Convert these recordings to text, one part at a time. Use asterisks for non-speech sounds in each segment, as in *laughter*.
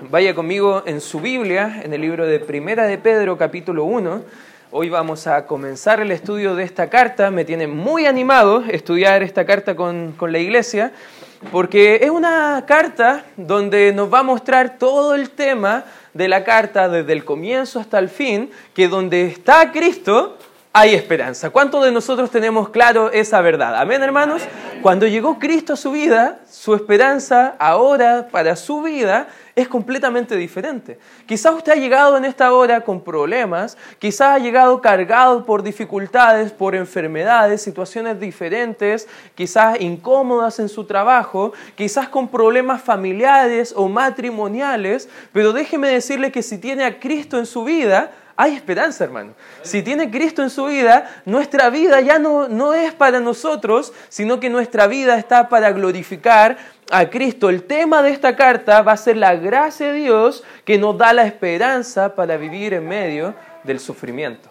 Vaya conmigo en su Biblia, en el libro de Primera de Pedro, capítulo 1. Hoy vamos a comenzar el estudio de esta carta. Me tiene muy animado estudiar esta carta con, con la iglesia, porque es una carta donde nos va a mostrar todo el tema de la carta desde el comienzo hasta el fin, que donde está Cristo, hay esperanza. ¿Cuántos de nosotros tenemos claro esa verdad? Amén, hermanos. Cuando llegó Cristo a su vida, su esperanza ahora para su vida es completamente diferente. Quizás usted ha llegado en esta hora con problemas, quizás ha llegado cargado por dificultades, por enfermedades, situaciones diferentes, quizás incómodas en su trabajo, quizás con problemas familiares o matrimoniales, pero déjeme decirle que si tiene a Cristo en su vida, hay esperanza, hermano. Si tiene Cristo en su vida, nuestra vida ya no, no es para nosotros, sino que nuestra vida está para glorificar a Cristo. El tema de esta carta va a ser la gracia de Dios que nos da la esperanza para vivir en medio del sufrimiento.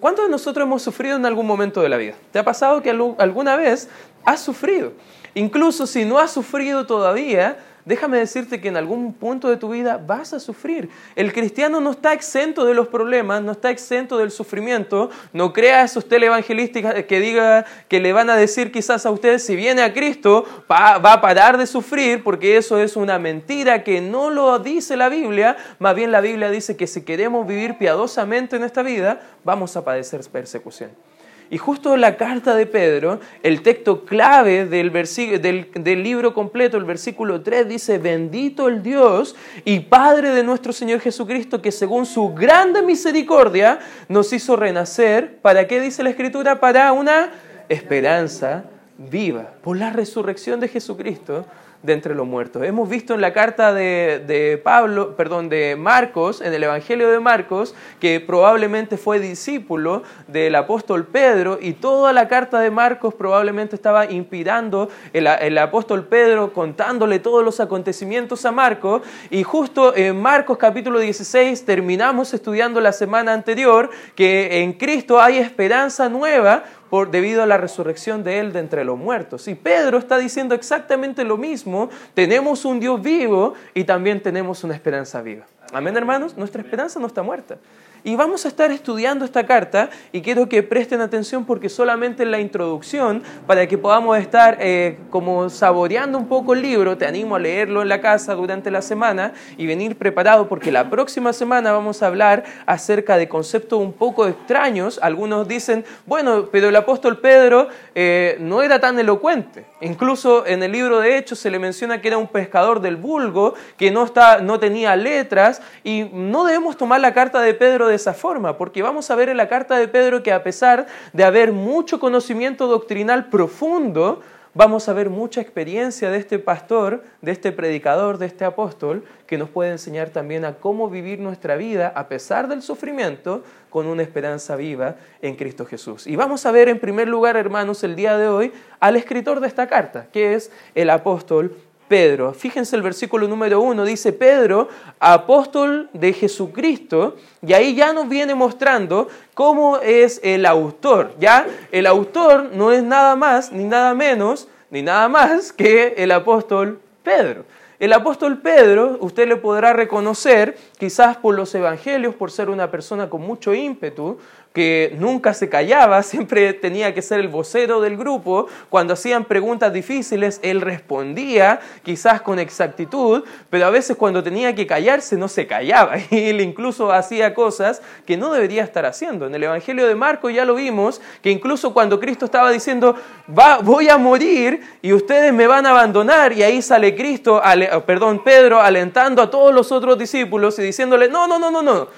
¿Cuántos de nosotros hemos sufrido en algún momento de la vida? ¿Te ha pasado que alguna vez has sufrido? Incluso si no has sufrido todavía, déjame decirte que en algún punto de tu vida vas a sufrir. El cristiano no está exento de los problemas, no está exento del sufrimiento. No crea esos televangelísticos que diga que le van a decir quizás a ustedes si viene a Cristo va, a parar de sufrir, porque eso es una mentira que no lo dice la Biblia. Más bien la Biblia dice que si queremos vivir piadosamente en esta vida, vamos a padecer persecución. Y justo la carta de Pedro, el texto clave del, del, libro completo, el versículo 3, dice, bendito el Dios y Padre de nuestro Señor Jesucristo, que según su grande misericordia nos hizo renacer. ¿Para qué dice la Escritura? Para una esperanza viva, por la resurrección de Jesucristo de entre los muertos. Hemos visto en la carta de, Pablo, perdón, de Marcos, en el Evangelio de Marcos, que probablemente fue discípulo del apóstol Pedro y toda la carta de Marcos probablemente estaba inspirando el, el apóstol Pedro contándole todos los acontecimientos a Marcos y justo en Marcos capítulo 16 terminamos estudiando la semana anterior que en Cristo hay esperanza nueva debido a la resurrección de Él de entre los muertos. Y Pedro está diciendo exactamente lo mismo. Tenemos un Dios vivo y también tenemos una esperanza viva. Amén, hermanos. Nuestra esperanza no está muerta. Y vamos a estar estudiando esta carta y quiero que presten atención porque solamente en la introducción, para que podamos estar eh, como saboreando un poco el libro, te animo a leerlo en la casa durante la semana y venir preparado porque la próxima semana vamos a hablar acerca de conceptos un poco extraños. Algunos dicen, bueno, pero el apóstol Pedro eh, no era tan elocuente. Incluso en el libro de Hechos se le menciona que era un pescador del vulgo, que no, está, no tenía letras y no debemos tomar la carta de Pedro de esa forma, porque vamos a ver en la carta de Pedro que a pesar de haber mucho conocimiento doctrinal profundo, vamos a ver mucha experiencia de este pastor, de este predicador, de este apóstol, que nos puede enseñar también a cómo vivir nuestra vida a pesar del sufrimiento con una esperanza viva en Cristo Jesús. Y vamos a ver en primer lugar, hermanos, el día de hoy al escritor de esta carta, que es el apóstol Pedro. Fíjense el versículo número uno, dice Pedro, apóstol de Jesucristo, y ahí ya nos viene mostrando cómo es el autor. Ya el autor no es nada más, ni nada menos, ni nada más que el apóstol Pedro. El apóstol Pedro, usted le podrá reconocer, quizás por los evangelios, por ser una persona con mucho ímpetu, que nunca se callaba, *laughs* siempre tenía que ser el vocero del grupo. Cuando hacían preguntas difíciles, él respondía, quizás con exactitud, pero a veces cuando tenía que callarse no se callaba. *laughs* Y él incluso hacía cosas que no debería estar haciendo. En el Evangelio de Marco ya lo vimos, que incluso cuando Cristo estaba diciendo, Va, voy a morir y ustedes me van a abandonar, y ahí sale Cristo, perdón, Pedro, alentando a todos los otros discípulos y diciéndole, no, no, no, no, no,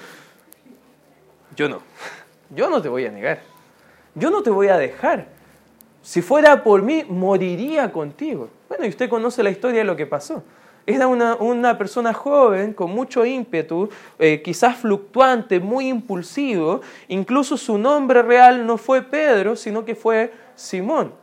yo no *laughs* yo no te voy a negar. Yo no te voy a dejar. Si fuera por mí, moriría contigo. Bueno, y usted conoce la historia de lo que pasó. Era una, persona joven, con mucho ímpetu, eh, quizás fluctuante, muy impulsivo. Incluso su nombre real no fue Pedro, sino que fue Simón.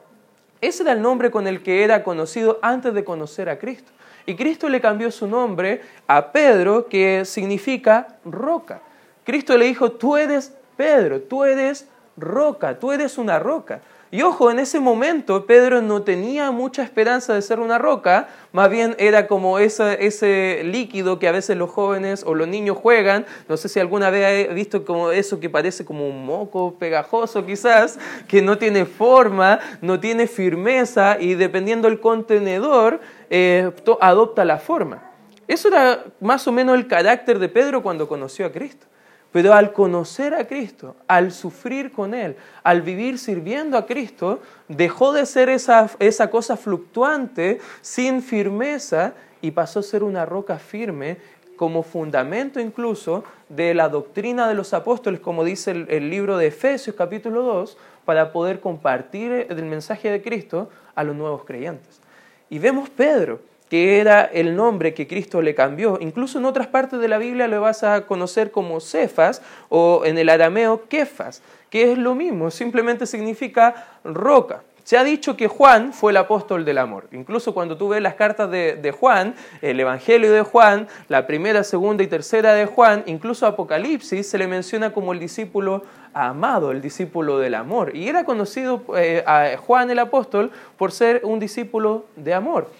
Ese era el nombre con el que era conocido antes de conocer a Cristo. Y Cristo le cambió su nombre a Pedro, que significa roca. Cristo le dijo, tú eres Pedro, tú eres roca, tú eres una roca. Y ojo, en ese momento Pedro no tenía mucha esperanza de ser una roca, más bien era como ese, líquido que a veces los jóvenes o los niños juegan. No sé si alguna vez ha visto como eso que parece como un moco pegajoso quizás, que no tiene forma, no tiene firmeza y dependiendo del contenedor eh, adopta la forma. Eso era más o menos el carácter de Pedro cuando conoció a Cristo. Pero al conocer a Cristo, al sufrir con Él, al vivir sirviendo a Cristo, dejó de ser esa, esa cosa fluctuante, sin firmeza, y pasó a ser una roca firme como fundamento incluso de la doctrina de los apóstoles, como dice el, el, libro de Efesios capítulo 2, para poder compartir el mensaje de Cristo a los nuevos creyentes. Y vemos Pedro, que era el nombre que Cristo le cambió. Incluso en otras partes de la Biblia lo vas a conocer como Cefas o en el arameo Kefas, que es lo mismo, simplemente significa roca. Se ha dicho que Juan fue el apóstol del amor. Incluso cuando tú ves las cartas de, Juan, el Evangelio de Juan, la primera, segunda y tercera de Juan, incluso Apocalipsis, se le menciona como el discípulo amado, el discípulo del amor. Y era conocido eh, a Juan el apóstol por ser un discípulo de amor.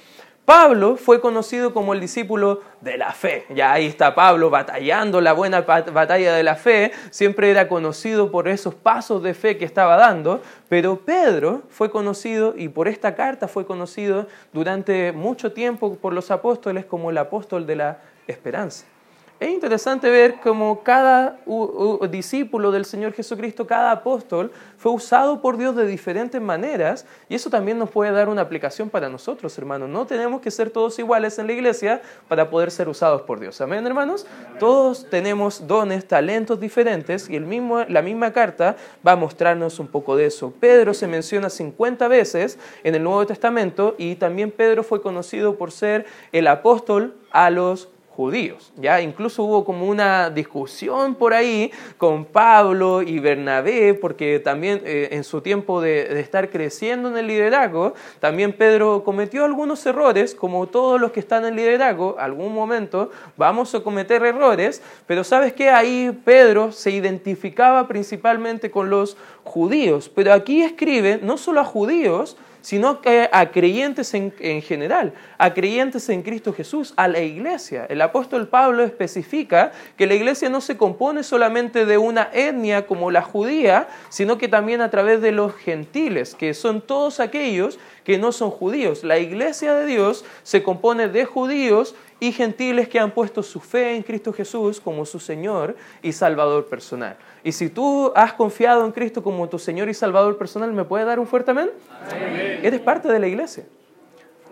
Pablo fue conocido como el discípulo de la fe. Ya ahí está Pablo batallando la buena batalla de la fe. Siempre era conocido por esos pasos de fe que estaba dando. Pero Pedro fue conocido y por esta carta fue conocido durante mucho tiempo por los apóstoles como el apóstol de la esperanza. Es interesante ver cómo cada discípulo del Señor Jesucristo, cada apóstol, fue usado por Dios de diferentes maneras y eso también nos puede dar una aplicación para nosotros, hermanos. No tenemos que ser todos iguales en la iglesia para poder ser usados por Dios. Amén, hermanos. Todos tenemos dones, talentos diferentes y el mismo, la misma carta va a mostrarnos un poco de eso. Pedro se menciona 50 veces en el Nuevo Testamento y también Pedro fue conocido por ser el apóstol a los judíos. ¿ya? Incluso hubo como una discusión por ahí con Pablo y Bernabé, porque también eh, en su tiempo de, estar creciendo en el liderazgo, también Pedro cometió algunos errores, como todos los que están en liderazgo, algún momento vamos a cometer errores, pero sabes que ahí Pedro se identificaba principalmente con los judíos, pero aquí escribe no solo a judíos, sino que a creyentes en, en, general, a creyentes en Cristo Jesús, a la iglesia. El apóstol Pablo especifica que la iglesia no se compone solamente de una etnia como la judía, sino que también a través de los gentiles, que son todos aquellos que no son judíos. La iglesia de Dios se compone de judíos y gentiles que han puesto su fe en Cristo Jesús como su Señor y Salvador personal. Y si tú has confiado en Cristo como tu Señor y Salvador personal, ¿me puede dar un fuerte amén? amén? Eres parte de la iglesia.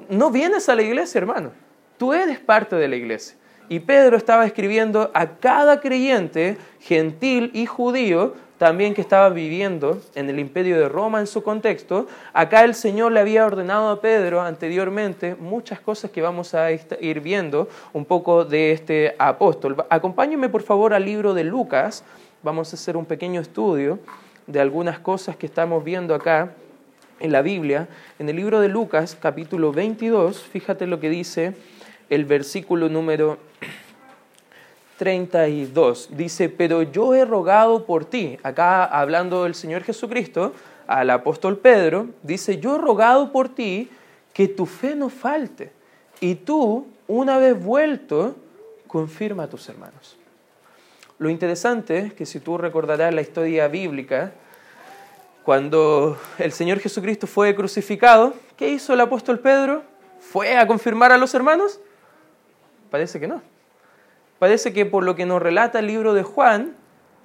No vienes a la iglesia, hermano. Tú eres parte de la iglesia. Y Pedro estaba escribiendo a cada creyente, gentil y judío, también que estaba viviendo en el imperio de Roma en su contexto, acá el Señor le había ordenado a Pedro anteriormente muchas cosas que vamos a ir viendo un poco de este apóstol. Acompáñenme por favor al libro de Lucas, vamos a hacer un pequeño estudio de algunas cosas que estamos viendo acá en la Biblia. En el libro de Lucas, capítulo 22, fíjate lo que dice el versículo número 32. Dice, pero yo he rogado por ti. Acá hablando del Señor Jesucristo, al apóstol Pedro, dice, yo he rogado por ti que tu fe no falte. Y tú, una vez vuelto, confirma a tus hermanos. Lo interesante es que si tú recordarás la historia bíblica, cuando el Señor Jesucristo fue crucificado, ¿qué hizo el apóstol Pedro? ¿Fue a confirmar a los hermanos? Parece que no. Parece que por lo que nos relata el libro de Juan,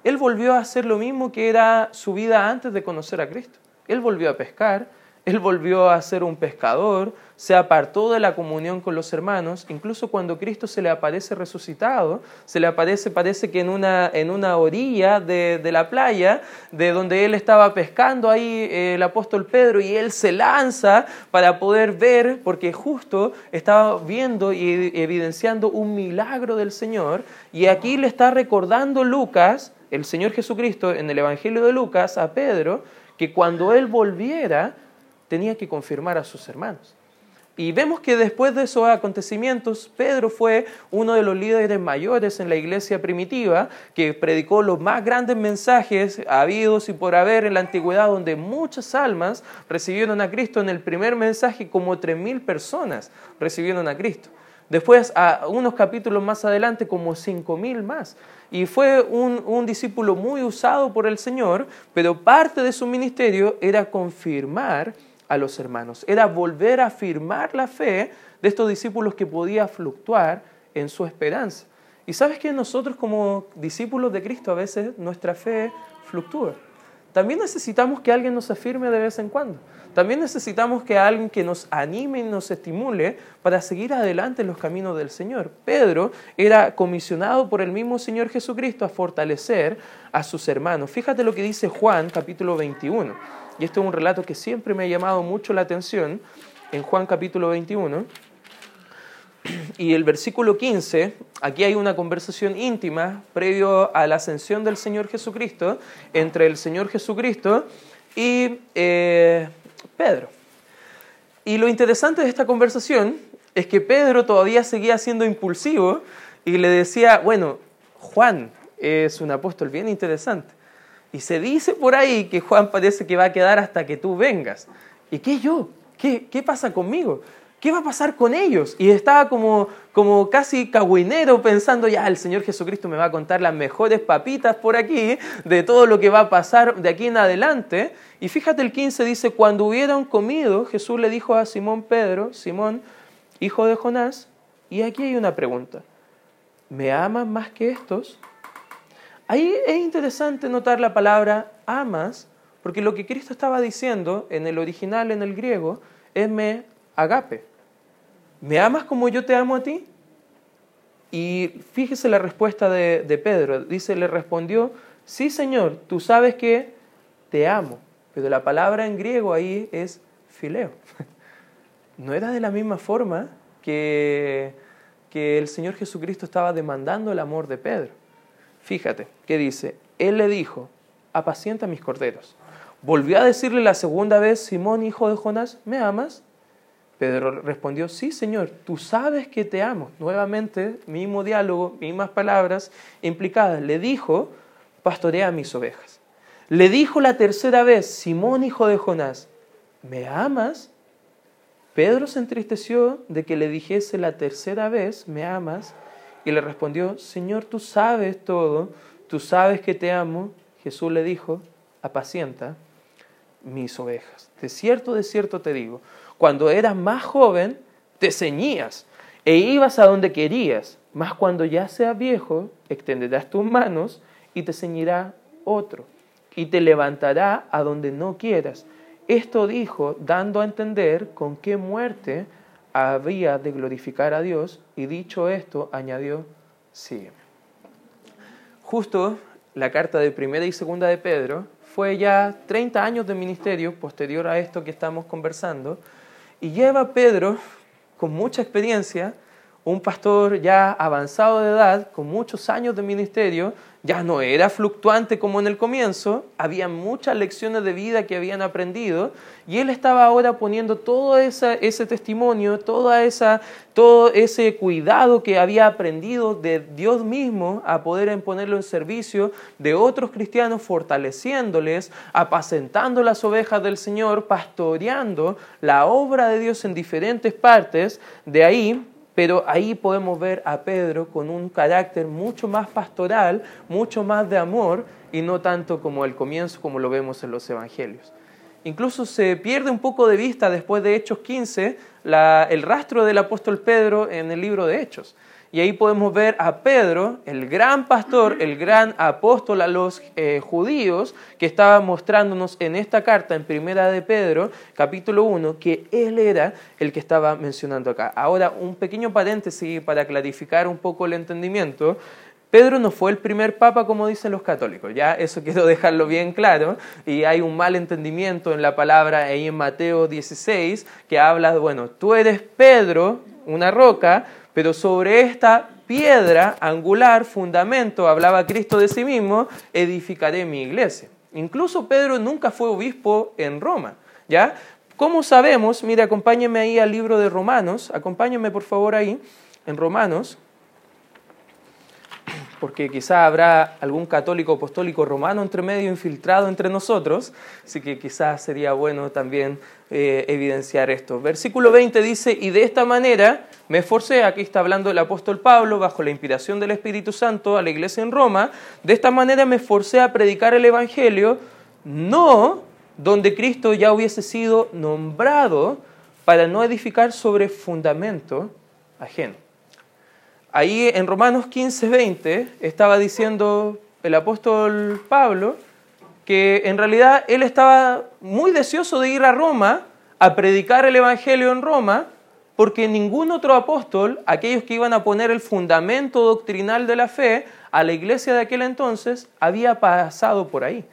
él volvió a hacer lo mismo que era su vida antes de conocer a Cristo. Él volvió a pescar, él volvió a ser un pescador, se apartó de la comunión con los hermanos, incluso cuando Cristo se le aparece resucitado, se le aparece, parece que en una, en una orilla de, de la playa, de donde él estaba pescando ahí eh, el apóstol Pedro, y él se lanza para poder ver, porque justo estaba viendo y evidenciando un milagro del Señor, y aquí le está recordando Lucas, el Señor Jesucristo, en el Evangelio de Lucas, a Pedro, que cuando él volviera, tenía que confirmar a sus hermanos. Y vemos que después de esos acontecimientos, Pedro fue uno de los líderes mayores en la iglesia primitiva, que predicó los más grandes mensajes habidos y por haber en la antigüedad, donde muchas almas recibieron a Cristo. En el primer mensaje, como 3.000 personas recibieron a Cristo. Después, a unos capítulos más adelante, como 5.000 más. Y fue un, un discípulo muy usado por el Señor, pero parte de su ministerio era confirmar a los hermanos. Era volver a afirmar la fe de estos discípulos que podía fluctuar en su esperanza. Y sabes que nosotros como discípulos de Cristo a veces nuestra fe fluctúa. También necesitamos que alguien nos afirme de vez en cuando. También necesitamos que alguien que nos anime y nos estimule para seguir adelante en los caminos del Señor. Pedro era comisionado por el mismo Señor Jesucristo a fortalecer a sus hermanos. Fíjate lo que dice Juan capítulo 21 y esto es un relato que siempre me ha llamado mucho la atención, en Juan capítulo 21, y el versículo 15, aquí hay una conversación íntima previo a la ascensión del Señor Jesucristo, entre el Señor Jesucristo y eh, Pedro. Y lo interesante de esta conversación es que Pedro todavía seguía siendo impulsivo y le decía, bueno, Juan es un apóstol bien interesante. Y se dice por ahí que Juan parece que va a quedar hasta que tú vengas. ¿Y qué yo? ¿Qué, qué pasa conmigo? ¿Qué va a pasar con ellos? Y estaba como, como casi cagüinero pensando, ya, el Señor Jesucristo me va a contar las mejores papitas por aquí de todo lo que va a pasar de aquí en adelante. Y fíjate el 15 dice, cuando hubieron comido, Jesús le dijo a Simón Pedro, Simón, hijo de Jonás, y aquí hay una pregunta, ¿me aman más que estos? Ahí es interesante notar la palabra amas, porque lo que Cristo estaba diciendo en el original, en el griego, es me agape. ¿Me amas como yo te amo a ti? Y fíjese la respuesta de, de Pedro. Dice, le respondió, sí Señor, tú sabes que te amo. Pero la palabra en griego ahí es fileo. *laughs* No era de la misma forma que, que el Señor Jesucristo estaba demandando el amor de Pedro. Fíjate, ¿qué dice? Él le dijo, apacienta mis corderos. Volvió a decirle la segunda vez, Simón, hijo de Jonás, ¿me amas? Pedro respondió, sí, Señor, tú sabes que te amo. Nuevamente, mismo diálogo, mismas palabras implicadas. Le dijo, pastorea mis ovejas. Le dijo la tercera vez, Simón, hijo de Jonás, ¿me amas? Pedro se entristeció de que le dijese la tercera vez, ¿me amas? Y le respondió, Señor, tú sabes todo, tú sabes que te amo. Jesús le dijo, apacienta mis ovejas. De cierto, de cierto te digo, cuando eras más joven, te ceñías e ibas a donde querías, mas cuando ya seas viejo, extenderás tus manos y te ceñirá otro, y te levantará a donde no quieras. Esto dijo, dando a entender con qué muerte había de glorificar a Dios y dicho esto añadió, sígueme. Justo la carta de primera y segunda de Pedro fue ya 30 años de ministerio posterior a esto que estamos conversando y lleva Pedro con mucha experiencia, un pastor ya avanzado de edad, con muchos años de ministerio, ya no era fluctuante como en el comienzo, había muchas lecciones de vida que habían aprendido y él estaba ahora poniendo todo ese testimonio, toda esa, todo ese cuidado que había aprendido de Dios mismo a poder ponerlo en servicio de otros cristianos, fortaleciéndoles, apacentando las ovejas del Señor, pastoreando la obra de Dios en diferentes partes. De ahí pero ahí podemos ver a Pedro con un carácter mucho más pastoral, mucho más de amor y no tanto como el comienzo como lo vemos en los evangelios. Incluso se pierde un poco de vista después de Hechos 15 el rastro del apóstol Pedro en el libro de Hechos. Y ahí podemos ver a Pedro, el gran pastor, el gran apóstol a los eh, judíos, que estaba mostrándonos en esta carta, en Primera de Pedro, capítulo 1, que él era el que estaba mencionando acá. Ahora, un pequeño paréntesis para clarificar un poco el entendimiento. Pedro no fue el primer papa como dicen los católicos, ya eso *laughs* quiero dejarlo bien claro, y hay un mal entendimiento en la palabra ahí en Mateo 16 que habla, bueno, tú eres Pedro, una roca, pero sobre esta piedra angular, fundamento, hablaba Cristo de sí mismo, edificaré mi iglesia. Incluso Pedro nunca fue obispo en Roma, ¿ya? ¿Cómo sabemos? Mire, acompáñenme ahí al libro de Romanos, acompáñenme por favor ahí, en Romanos, porque quizá habrá algún católico apostólico romano entre medio infiltrado entre nosotros, así que quizás sería bueno también eh, evidenciar esto. Versículo 20 dice, y de esta manera me esforcé, aquí está hablando el apóstol Pablo, bajo la inspiración del Espíritu Santo a la iglesia en Roma, de esta manera me esforcé a predicar el Evangelio, no donde Cristo ya hubiese sido nombrado para no edificar sobre fundamento ajeno. Ahí en Romanos 15, 20 estaba diciendo el apóstol Pablo que en realidad él estaba muy deseoso de ir a Roma a predicar el Evangelio en Roma, porque ningún otro apóstol, aquellos que iban a poner el fundamento doctrinal de la fe a la iglesia de aquel entonces, había pasado por ahí.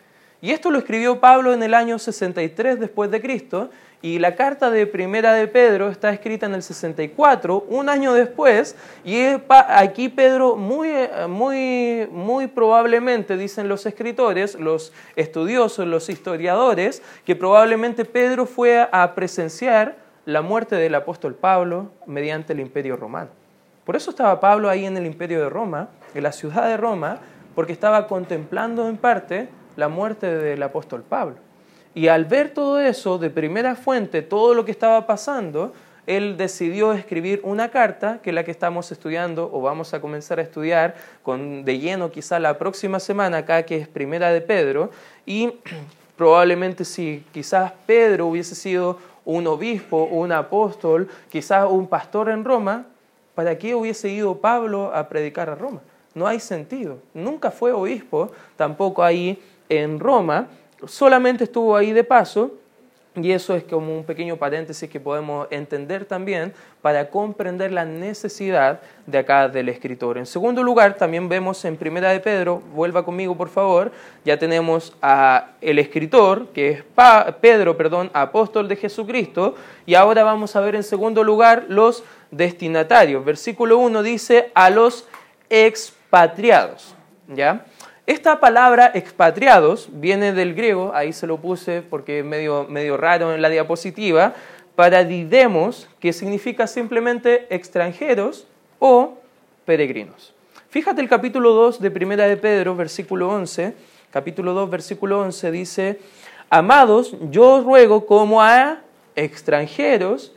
Y esto lo escribió Pablo en el año 63 después de Cristo, y la carta de Primera de Pedro está escrita en el 64, un año después, y aquí Pedro muy, muy, muy probablemente, dicen los escritores, los estudiosos, los historiadores, que probablemente Pedro fue a presenciar la muerte del apóstol Pablo mediante el imperio romano. Por eso estaba Pablo ahí en el imperio de Roma, en la ciudad de Roma, porque estaba contemplando en parte la muerte del apóstol Pablo. Y al ver todo eso de primera fuente, todo lo que estaba pasando, él decidió escribir una carta, que es la que estamos estudiando o vamos a comenzar a estudiar con, de lleno quizá la próxima semana acá, que es Primera de Pedro, y *clears throat* probablemente si quizás Pedro hubiese sido un obispo, un apóstol, quizás un pastor en Roma, ¿para qué hubiese ido Pablo a predicar a Roma? No hay sentido. Nunca fue obispo, tampoco ahí en Roma, solamente estuvo ahí de paso, y eso es como un pequeño paréntesis que podemos entender también para comprender la necesidad de acá del escritor. En segundo lugar, también vemos en Primera de Pedro, vuelva conmigo por favor, ya tenemos a el escritor, que es Pedro, perdón, apóstol de Jesucristo, y ahora vamos a ver en segundo lugar los destinatarios. Versículo 1 dice a los expatriados, ¿ya? Esta palabra expatriados viene del griego, ahí se lo puse porque es medio, medio raro en la diapositiva, para didemos, que significa simplemente extranjeros o peregrinos. Fíjate el capítulo 2 de Primera de Pedro, versículo 11. Capítulo 2, versículo 11 dice, Amados, yo os ruego como a extranjeros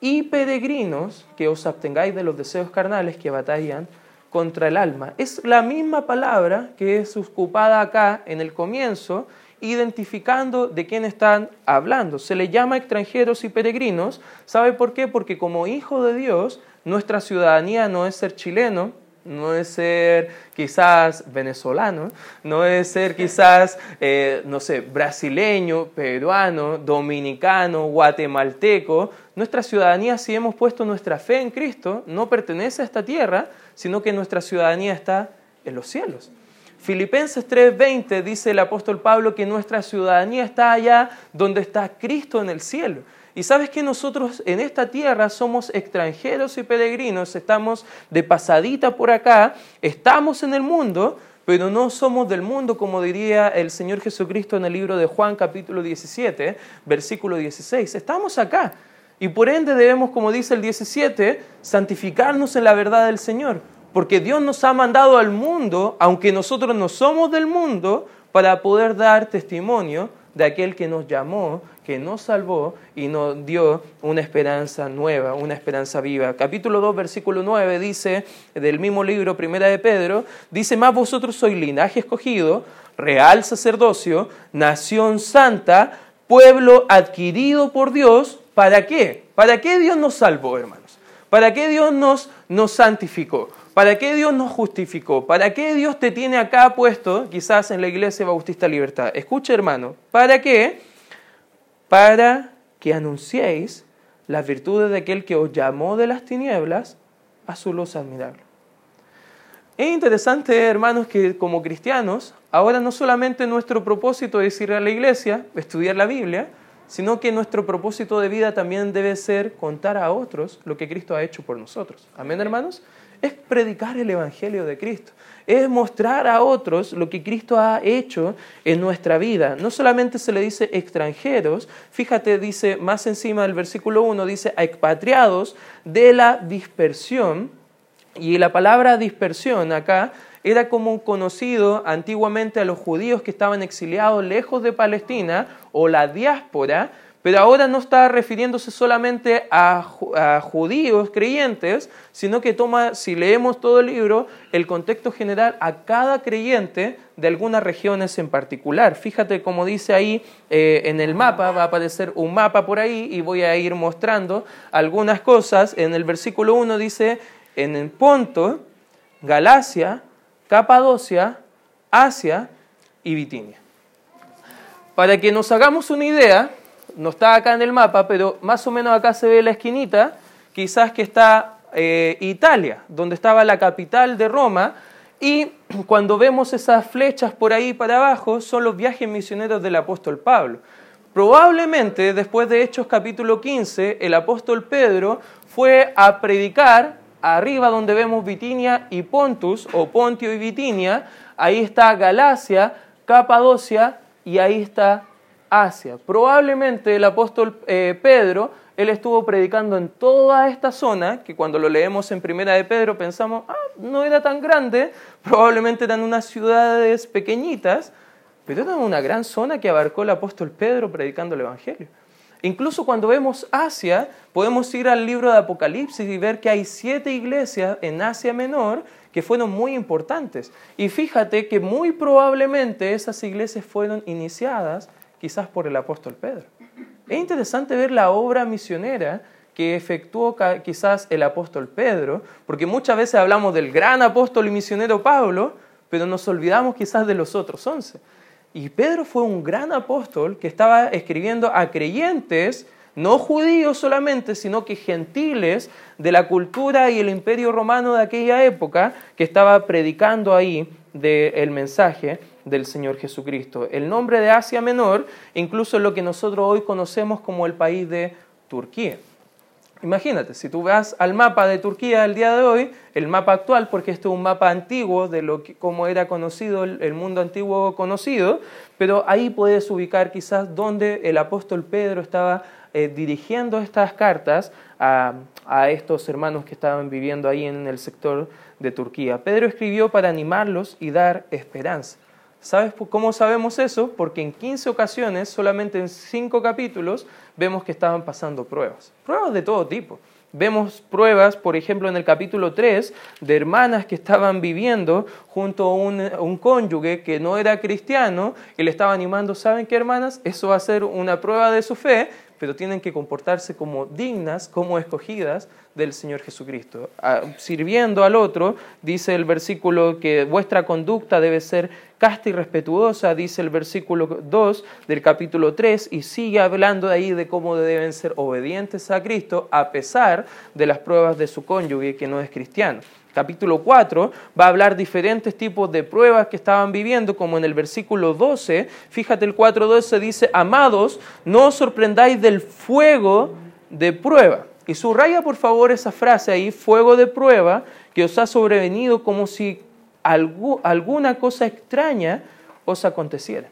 y peregrinos que os abstengáis de los deseos carnales que batallan contra el alma. Es la misma palabra que es ocupada acá en el comienzo, identificando de quién están hablando. Se le llama extranjeros y peregrinos. ¿Sabe por qué? Porque como hijo de Dios, nuestra ciudadanía no es ser chileno, no es ser quizás venezolano, no es ser quizás, eh, no sé, brasileño, peruano, dominicano, guatemalteco. Nuestra ciudadanía, si hemos puesto nuestra fe en Cristo, no pertenece a esta tierra, sino que nuestra ciudadanía está en los cielos. Filipenses 3:20 dice el apóstol Pablo que nuestra ciudadanía está allá donde está Cristo en el cielo. Y sabes que nosotros en esta tierra somos extranjeros y peregrinos, estamos de pasadita por acá, estamos en el mundo, pero no somos del mundo, como diría el Señor Jesucristo en el libro de Juan capítulo 17, versículo 16. Estamos acá. Y por ende debemos, como dice el 17, santificarnos en la verdad del Señor. Porque Dios nos ha mandado al mundo, aunque nosotros no somos del mundo, para poder dar testimonio de aquel que nos llamó que nos salvó y nos dio una esperanza nueva, una esperanza viva. Capítulo 2, versículo 9 dice, del mismo libro, Primera de Pedro, dice, más vosotros sois linaje escogido, real sacerdocio, nación santa, pueblo adquirido por Dios, ¿para qué? ¿Para qué Dios nos salvó, hermanos? ¿Para qué Dios nos, nos santificó? ¿Para qué Dios nos justificó? ¿Para qué Dios te tiene acá puesto, quizás en la iglesia Bautista Libertad? Escucha, hermano, ¿para qué? para que anunciéis las virtudes de aquel que os llamó de las tinieblas a su luz admirable. Es interesante, hermanos, que como cristianos, ahora no solamente nuestro propósito es ir a la iglesia, estudiar la Biblia, sino que nuestro propósito de vida también debe ser contar a otros lo que Cristo ha hecho por nosotros. Amén, hermanos. es predicar el Evangelio de Cristo es mostrar a otros lo que Cristo ha hecho en nuestra vida. No solamente se le dice extranjeros, fíjate, dice más encima del versículo 1, dice expatriados de la dispersión. Y la palabra dispersión acá era como conocido antiguamente a los judíos que estaban exiliados lejos de Palestina o la diáspora, pero ahora no está refiriéndose solamente a, judíos creyentes, sino que toma, si leemos todo el libro, el contexto general a cada creyente de algunas regiones en particular. Fíjate como dice ahí eh, en el mapa, va a aparecer un mapa por ahí y voy a ir mostrando algunas cosas. En el versículo 1 dice, en el Ponto, Galacia, Capadocia, Asia y Bitinia. Para que nos hagamos una idea, no está acá en el mapa, pero más o menos acá se ve la esquinita, quizás que está eh, Italia, donde estaba la capital de Roma, y *clears throat* cuando vemos esas flechas por ahí para abajo, son los viajes misioneros del apóstol Pablo. Probablemente después de Hechos capítulo 15, el apóstol Pedro fue a predicar arriba donde vemos Bitinia y Pontus, o Pontio y Bitinia, ahí está Galacia, Capadocia y ahí está Asia. Probablemente el apóstol eh, Pedro, él estuvo predicando en toda esta zona, que cuando lo leemos en Primera de Pedro pensamos, ah, no era tan grande, probablemente eran unas ciudades pequeñitas, pero era una gran zona que abarcó el apóstol Pedro predicando el Evangelio. Incluso cuando vemos Asia, podemos ir al libro de Apocalipsis y ver que hay siete iglesias en Asia Menor que fueron muy importantes. Y fíjate que muy probablemente esas iglesias fueron iniciadas quizás por el apóstol Pedro. Es interesante ver la obra misionera que efectuó quizás el apóstol Pedro, porque muchas veces hablamos del gran apóstol y misionero Pablo, pero nos olvidamos quizás de los otros once. Y Pedro fue un gran apóstol que estaba escribiendo a creyentes, no judíos solamente, sino que gentiles de la cultura y el imperio romano de aquella época, que estaba predicando ahí del mensaje del Señor Jesucristo. El nombre de Asia Menor incluso lo que nosotros hoy conocemos como el país de Turquía. Imagínate, si tú vas al mapa de Turquía el día de hoy, el mapa actual, porque este es un mapa antiguo de lo que, cómo era conocido el, mundo antiguo conocido, pero ahí puedes ubicar quizás dónde el apóstol Pedro estaba eh, dirigiendo estas cartas a, a estos hermanos que estaban viviendo ahí en el sector de Turquía. Pedro escribió para animarlos y dar esperanza. ¿Sabes cómo sabemos eso? Porque en 15 ocasiones, solamente en 5 capítulos, vemos que estaban pasando pruebas. Pruebas de todo tipo. Vemos pruebas, por ejemplo, en el capítulo 3, de hermanas que estaban viviendo junto a un, un, cónyuge que no era cristiano y le estaba animando, ¿saben qué, hermanas? Eso va a ser una prueba de su fe, pero tienen que comportarse como dignas, como escogidas del Señor Jesucristo. Ah, sirviendo al otro, dice el versículo que vuestra conducta debe ser casta y respetuosa, dice el versículo 2 del capítulo 3, y sigue hablando ahí de cómo deben ser obedientes a Cristo a pesar de las pruebas de su cónyuge que no es cristiano capítulo 4 va a hablar diferentes tipos de pruebas que estaban viviendo, como en el versículo 12, fíjate el 4.12 dice, amados, no os sorprendáis del fuego de prueba. Y subraya por favor esa frase ahí, fuego de prueba, que os ha sobrevenido como si alguna cosa extraña os aconteciera.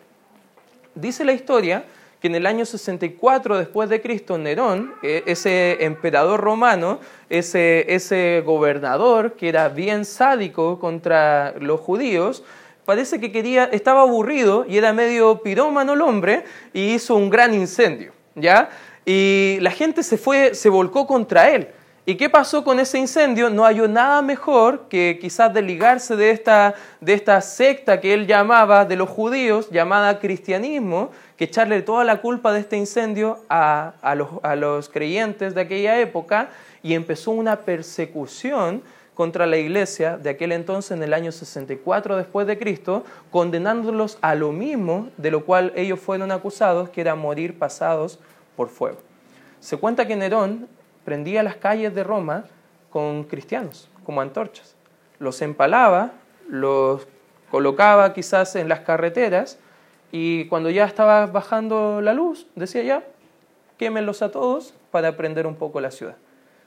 Dice la historia que en el año 64 después de Cristo, Nerón, e, ese emperador romano, ese, ese gobernador que era bien sádico contra los judíos, parece que quería, estaba aburrido y era medio pirómano el hombre y hizo un gran incendio, ¿ya? Y la gente se fue, se volcó contra él. ¿Y qué pasó con ese incendio? No halló nada mejor que quizás desligarse de esta, de esta secta que él llamaba de los judíos, llamada cristianismo, que echarle toda la culpa de este incendio a, los, a los creyentes de aquella época y empezó una persecución contra la iglesia de aquel entonces en el año 64 después de Cristo, condenándolos a lo mismo de lo cual ellos fueron acusados, que era morir pasados por fuego. Se cuenta que Nerón prendía las calles de Roma con cristianos, como antorchas. Los empalaba, los colocaba quizás en las carreteras y cuando ya estaba bajando la luz, decía ya, quémenlos a todos para prender un poco la ciudad.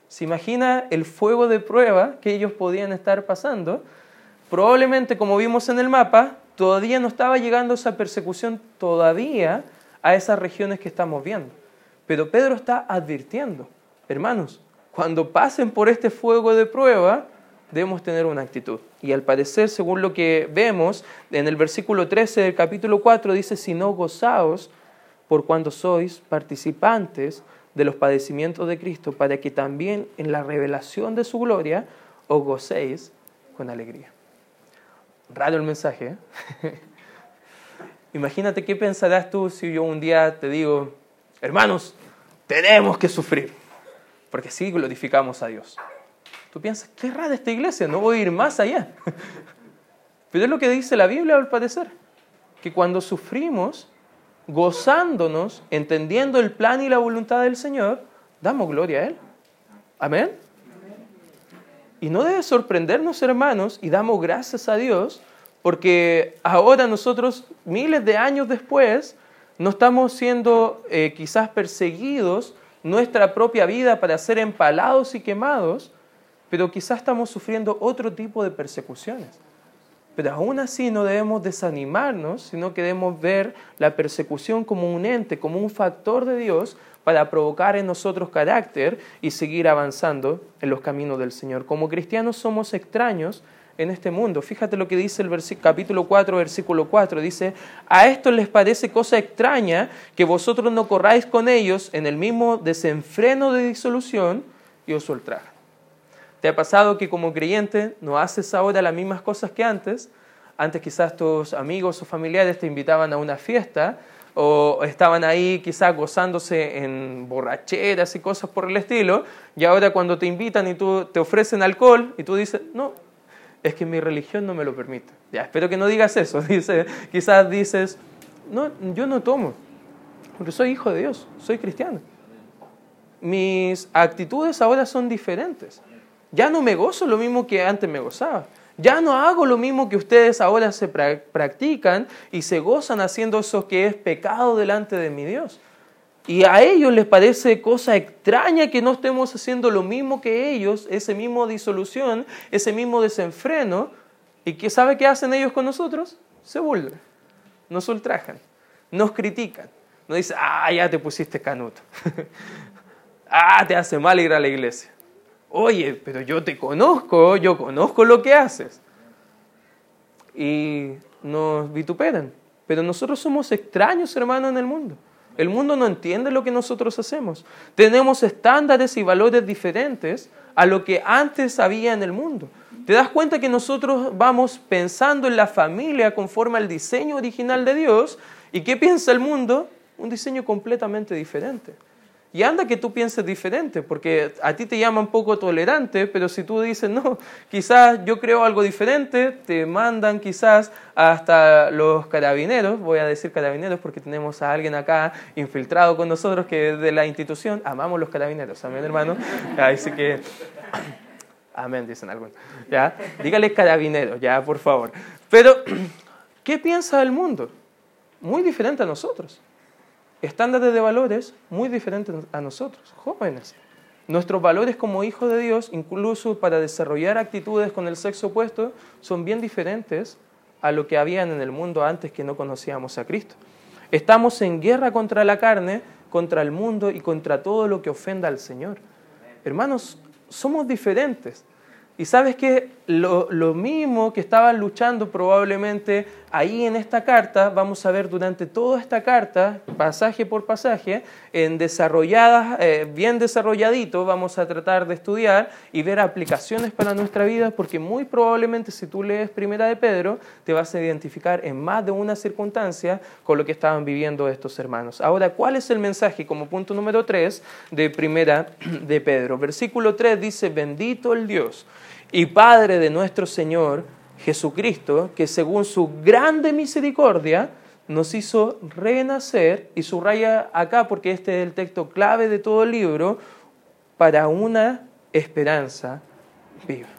¿Se imagina el fuego de prueba que ellos podían estar pasando? Probablemente, como vimos en el mapa, todavía no estaba llegando esa persecución todavía a esas regiones que estamos viendo. Pero Pedro está advirtiendo, hermanos, cuando pasen por este fuego de prueba, debemos tener una actitud. Y al parecer, según lo que vemos en el versículo 13 del capítulo 4, dice, si no gozaos por cuando sois participantes de los padecimientos de Cristo, para que también en la revelación de su gloria os gocéis con alegría. Raro el mensaje. ¿eh? *laughs* Imagínate qué pensarás tú si yo un día te digo, hermanos, tenemos que sufrir, porque así glorificamos a Dios. Tú piensas, qué rara esta iglesia, no voy a ir más allá. *laughs* Pero es lo que dice la Biblia al parecer, que cuando sufrimos, gozándonos, entendiendo el plan y la voluntad del Señor, damos gloria a Él. Amén. Y no debe sorprendernos, hermanos, y damos gracias a Dios, porque ahora nosotros, miles de años después, no estamos siendo eh, quizás perseguidos nuestra propia vida para ser empalados y quemados, pero quizás estamos sufriendo otro tipo de persecuciones. Pero aún así no debemos desanimarnos, sino que debemos ver la persecución como un ente, como un factor de Dios para provocar en nosotros carácter y seguir avanzando en los caminos del Señor. Como cristianos somos extraños en este mundo. Fíjate lo que dice el capítulo 4, versículo 4. Dice, a esto les parece cosa extraña que vosotros no corráis con ellos en el mismo desenfreno de disolución y os ultrajan. ¿Te ha pasado que como creyente no haces ahora las mismas cosas que antes? Antes quizás tus amigos o familiares te invitaban a una fiesta o estaban ahí quizás gozándose en borracheras y cosas por el estilo, y ahora cuando te invitan y tú te ofrecen alcohol y tú dices, no, es que mi religión no me lo permite. Ya, espero que no digas eso. *laughs* Dice, quizás dices, no, yo no tomo, porque soy hijo de Dios, soy cristiano. Mis actitudes ahora son diferentes. Ya no me gozo lo mismo que antes me gozaba. Ya no hago lo mismo que ustedes ahora se practican y se gozan haciendo eso que es pecado delante de mi Dios. Y a ellos les parece cosa extraña que no estemos haciendo lo mismo que ellos, ese mismo disolución, ese mismo desenfreno. ¿Y qué sabe qué hacen ellos con nosotros? Se burlan, nos ultrajan, nos critican. Nos dicen, ah, ya te pusiste canuto. *laughs* ah, te hace mal ir a la iglesia oye, pero yo te conozco, yo conozco lo que haces. Y nos vituperan. Pero nosotros somos extraños, hermano, en el mundo. El mundo no entiende lo que nosotros hacemos. Tenemos estándares y valores diferentes a lo que antes había en el mundo. ¿Te das cuenta que nosotros vamos pensando en la familia conforme al diseño original de Dios? ¿Y qué piensa el mundo? Un diseño completamente diferente. Y anda que tú pienses diferente, porque a ti te llaman poco tolerante, pero si tú dices, no, quizás yo creo algo diferente, te mandan quizás hasta los carabineros, voy a decir carabineros porque tenemos a alguien acá infiltrado con nosotros que de la institución, amamos los carabineros, amén hermano, así que, *coughs* amén dicen algunos, ya, dígale carabineros, ya, por favor. Pero, *coughs* ¿qué piensa el mundo? Muy diferente a nosotros estándares de valores muy diferentes a nosotros, jóvenes. Nuestros valores como hijos de Dios, incluso para desarrollar actitudes con el sexo opuesto, son bien diferentes a lo que habían en el mundo antes que no conocíamos a Cristo. Estamos en guerra contra la carne, contra el mundo y contra todo lo que ofenda al Señor. Hermanos, somos diferentes. Y sabes que lo, lo, mismo que estaban luchando probablemente ahí en esta carta, vamos a ver durante toda esta carta, pasaje por pasaje, en desarrolladas, eh, bien desarrolladito, vamos a tratar de estudiar y ver aplicaciones para nuestra vida, porque muy probablemente si tú lees Primera de Pedro, te vas a identificar en más de una circunstancia con lo que estaban viviendo estos hermanos. Ahora, ¿cuál es el mensaje como punto número 3 de Primera de Pedro? Versículo 3 dice, bendito el Dios y Padre de nuestro Señor Jesucristo, que según su grande misericordia nos hizo renacer, y subraya acá porque este es el texto clave de todo el libro, para una esperanza viva.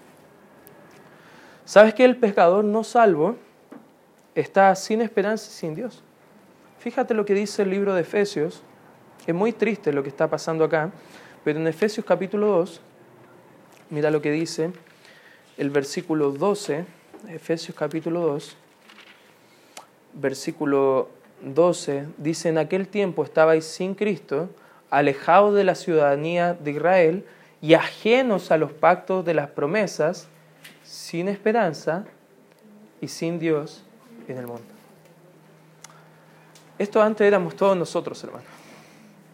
¿Sabes que el pescador no salvo está sin esperanza y sin Dios? Fíjate lo que dice el libro de Efesios, es muy triste lo que está pasando acá, pero en Efesios capítulo 2 Mira lo que dice el versículo 12, Efesios capítulo 2, versículo 12, dice, en aquel tiempo estabais sin Cristo, alejados de la ciudadanía de Israel y ajenos a los pactos de las promesas, sin esperanza y sin Dios en el mundo. Esto antes éramos todos nosotros, hermanos.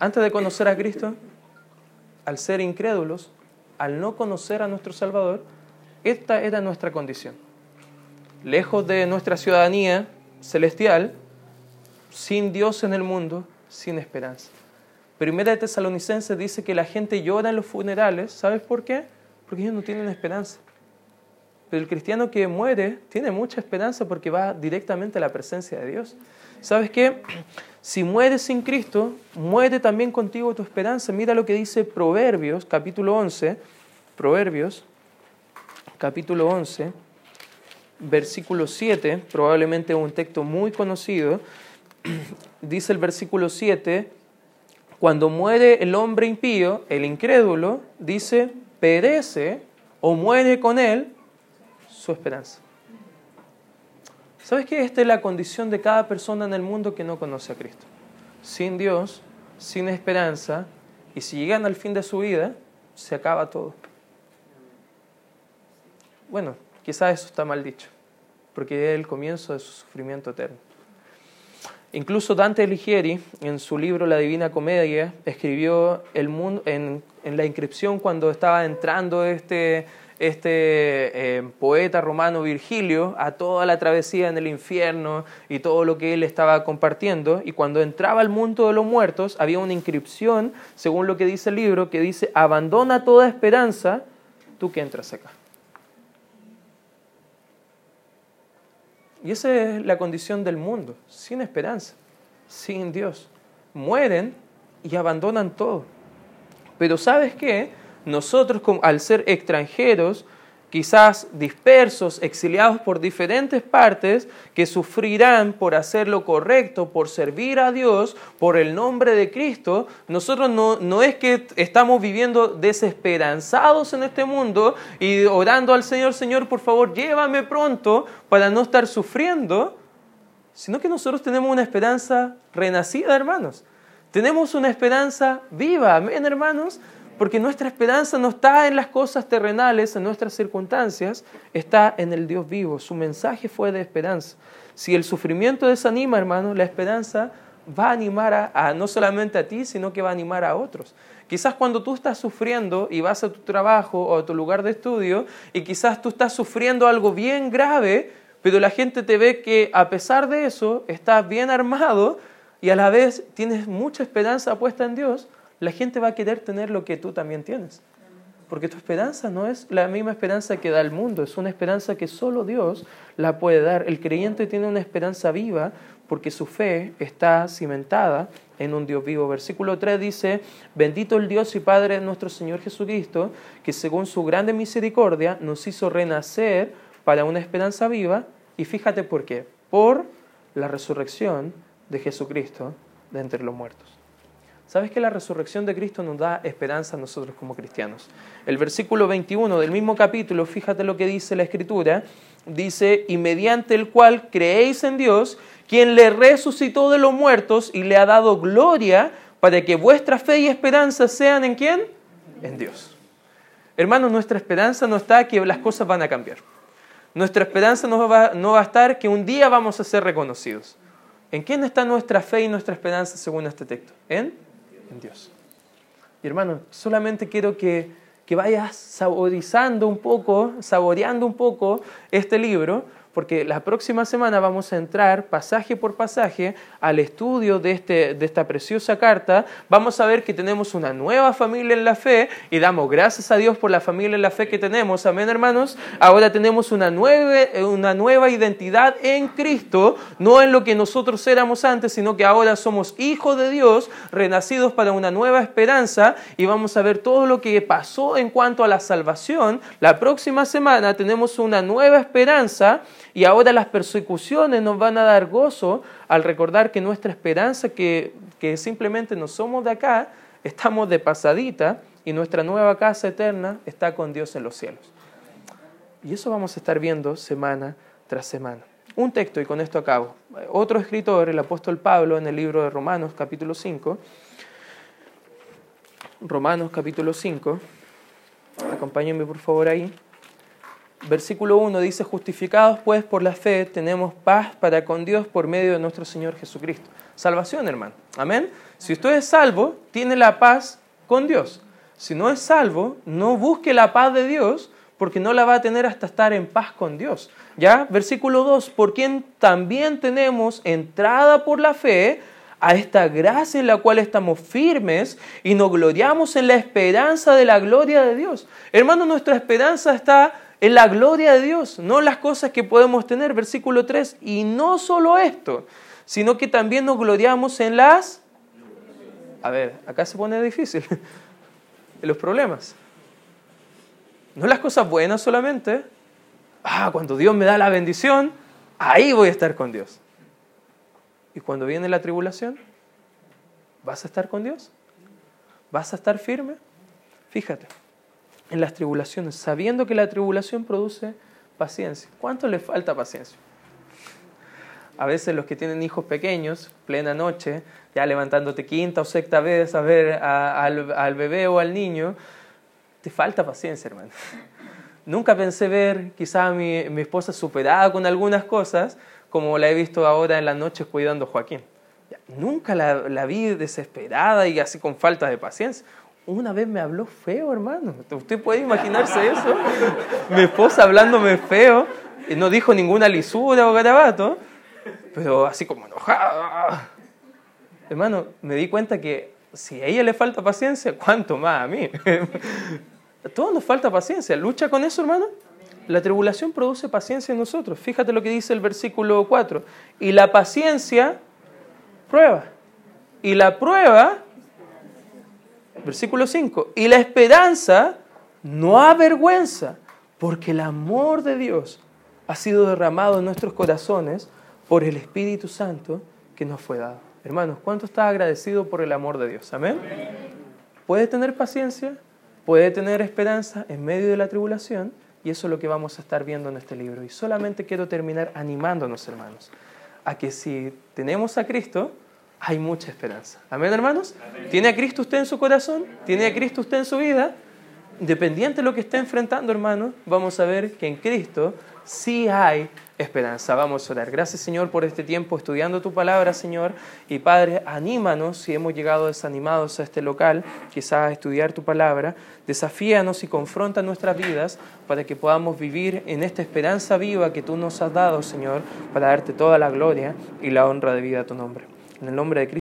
Antes de conocer a Cristo, al ser incrédulos, al no conocer a nuestro Salvador, esta era nuestra condición. Lejos de nuestra ciudadanía celestial, sin Dios en el mundo, sin esperanza. Primera de Tesalonicenses dice que la gente llora en los funerales. ¿Sabes por qué? Porque ellos no tienen esperanza. Pero el cristiano que muere tiene mucha esperanza porque va directamente a la presencia de Dios. ¿Sabes qué? Si mueres sin Cristo, muere también contigo tu esperanza. Mira lo que dice Proverbios, capítulo 11. Proverbios, capítulo 11, versículo 7, probablemente un texto muy conocido. *clears throat* Dice el versículo 7, cuando muere el hombre impío, el incrédulo, dice, perece o muere con él su esperanza. ¿Sabes que esta es la condición de cada persona en el mundo que no conoce a Cristo? Sin Dios, sin esperanza, y si llegan al fin de su vida, se acaba todo. Bueno, quizás eso está mal dicho, porque es el comienzo de su sufrimiento eterno. Incluso Dante Alighieri, en su libro La Divina Comedia, escribió el mundo, en, la inscripción cuando estaba entrando este este eh, poeta romano Virgilio a toda la travesía en el infierno y todo lo que él estaba compartiendo. Y cuando entraba al mundo de los muertos, había una inscripción, según lo que dice el libro, que dice, abandona toda esperanza, tú que entras acá. Y esa es la condición del mundo, sin esperanza, sin Dios. Mueren y abandonan todo. Pero ¿sabes qué? nosotros al ser extranjeros, quizás dispersos, exiliados por diferentes partes, que sufrirán por hacer lo correcto, por servir a Dios, por el nombre de Cristo, nosotros no, no es que estamos viviendo desesperanzados en este mundo y orando al Señor, Señor, por favor, llévame pronto para no estar sufriendo, sino que nosotros tenemos una esperanza renacida, hermanos. Tenemos una esperanza viva, amén, hermanos porque nuestra esperanza no está en las cosas terrenales, en nuestras circunstancias, está en el Dios vivo. Su mensaje fue de esperanza. Si el sufrimiento desanima, hermano, la esperanza va a animar a, no solamente a ti, sino que va a animar a otros. Quizás cuando tú estás sufriendo y vas a tu trabajo o a tu lugar de estudio y quizás tú estás sufriendo algo bien grave, pero la gente te ve que a pesar de eso estás bien armado y a la vez tienes mucha esperanza puesta en Dios, la gente va a querer tener lo que tú también tienes. Porque tu esperanza no es la misma esperanza que da el mundo, es una esperanza que solo Dios la puede dar. El creyente tiene una esperanza viva porque su fe está cimentada en un Dios vivo. Versículo 3 dice, bendito el Dios y Padre nuestro Señor Jesucristo, que según su grande misericordia nos hizo renacer para una esperanza viva. Y fíjate por qué, por la resurrección de Jesucristo de entre los muertos. ¿Sabes que la resurrección de Cristo nos da esperanza a nosotros como cristianos? El versículo 21 del mismo capítulo, fíjate lo que dice la Escritura, dice, y mediante el cual creéis en Dios, quien le resucitó de los muertos y le ha dado gloria para que vuestra fe y esperanza sean en quién? En Dios. Hermanos, nuestra esperanza no está que las cosas van a cambiar. Nuestra esperanza no va, no va a estar que un día vamos a ser reconocidos. ¿En quién está nuestra fe y nuestra esperanza según este texto? En en Dios. Y hermano, solamente quiero que, que vayas saborizando un poco, saboreando un poco este libro, porque la próxima semana vamos a entrar pasaje por pasaje al estudio de, este, de esta preciosa carta. Vamos a ver que tenemos una nueva familia en la fe y damos gracias a Dios por la familia en la fe que tenemos. Amén, hermanos. Ahora tenemos una nueva, una nueva identidad en Cristo, no en lo que nosotros éramos antes, sino que ahora somos hijos de Dios, renacidos para una nueva esperanza y vamos a ver todo lo que pasó en cuanto a la salvación. La próxima semana tenemos una nueva esperanza y ahora las persecuciones nos van a dar gozo al recordar que nuestra esperanza, que, que simplemente no somos de acá, estamos de pasadita, y nuestra nueva casa eterna está con Dios en los cielos. Y eso vamos a estar viendo semana tras semana. Un texto, y con esto acabo. Otro escritor, el apóstol Pablo, en el libro de Romanos capítulo 5, Romanos capítulo 5, acompáñenme por favor ahí. Versículo 1 dice, justificados pues por la fe, tenemos paz para con Dios por medio de nuestro Señor Jesucristo. Salvación, hermano. Amén. Si usted es salvo, tiene la paz con Dios. Si no es salvo, no busque la paz de Dios porque no la va a tener hasta estar en paz con Dios. ¿Ya? Versículo 2, por quien también tenemos entrada por la fe a esta gracia en la cual estamos firmes y nos gloriamos en la esperanza de la gloria de Dios. Hermano, nuestra esperanza está en la gloria de Dios, no las cosas que podemos tener. Versículo 3, y no solo esto, sino que también nos gloriamos en las... A ver, acá se pone difícil, *laughs* en los problemas. No las cosas buenas solamente. Ah, cuando Dios me da la bendición, ahí voy a estar con Dios. Y cuando viene la tribulación, ¿vas a estar con Dios? ¿Vas a estar firme? Fíjate, en las tribulaciones, sabiendo que la tribulación produce paciencia. ¿Cuánto le falta paciencia? A veces los que tienen hijos pequeños, plena noche, ya levantándote quinta o sexta vez a ver al, al bebé o al niño, te falta paciencia, hermano. Nunca pensé ver quizá a mi, mi, esposa superada con algunas cosas, como la he visto ahora en las noches cuidando a Joaquín. Nunca la, la, vi desesperada y así con falta de paciencia. Una vez me habló feo, hermano. ¿Usted puede imaginarse eso? mi esposa hablándome feo, y no dijo ninguna lisura o garabato, pero así como enojada. Hermano, me di cuenta que si a ella le falta paciencia, ¿cuánto más a mí? A todos nos falta paciencia. ¿Lucha con eso, hermano? La tribulación produce paciencia en nosotros. Fíjate lo que dice el versículo 4. Y la paciencia prueba. Y la prueba, versículo 5. Y la esperanza no avergüenza, porque el amor de Dios ha sido derramado en nuestros corazones por el Espíritu Santo que nos fue dado. Hermanos, ¿cuánto está agradecido por el amor de Dios? Amén. ¿Puede tener paciencia? puede tener esperanza en medio de la tribulación y eso es lo que vamos a estar viendo en este libro. Y solamente quiero terminar animándonos, hermanos, a que si tenemos a Cristo, hay mucha esperanza. Amén, hermanos. ¿Tiene a Cristo usted en su corazón? ¿Tiene a Cristo usted en su vida? Independiente de lo que esté enfrentando, hermanos, vamos a ver que en Cristo sí hay esperanza. Vamos a orar. Gracias Señor por este tiempo estudiando tu palabra, Señor. Y Padre, anímanos si hemos llegado desanimados a este local, quizás a estudiar tu palabra. Desafíanos y confronta nuestras vidas para que podamos vivir en esta esperanza viva que tú nos has dado, Señor, para darte toda la gloria y la honra de vida a tu nombre. En el nombre de Cristo.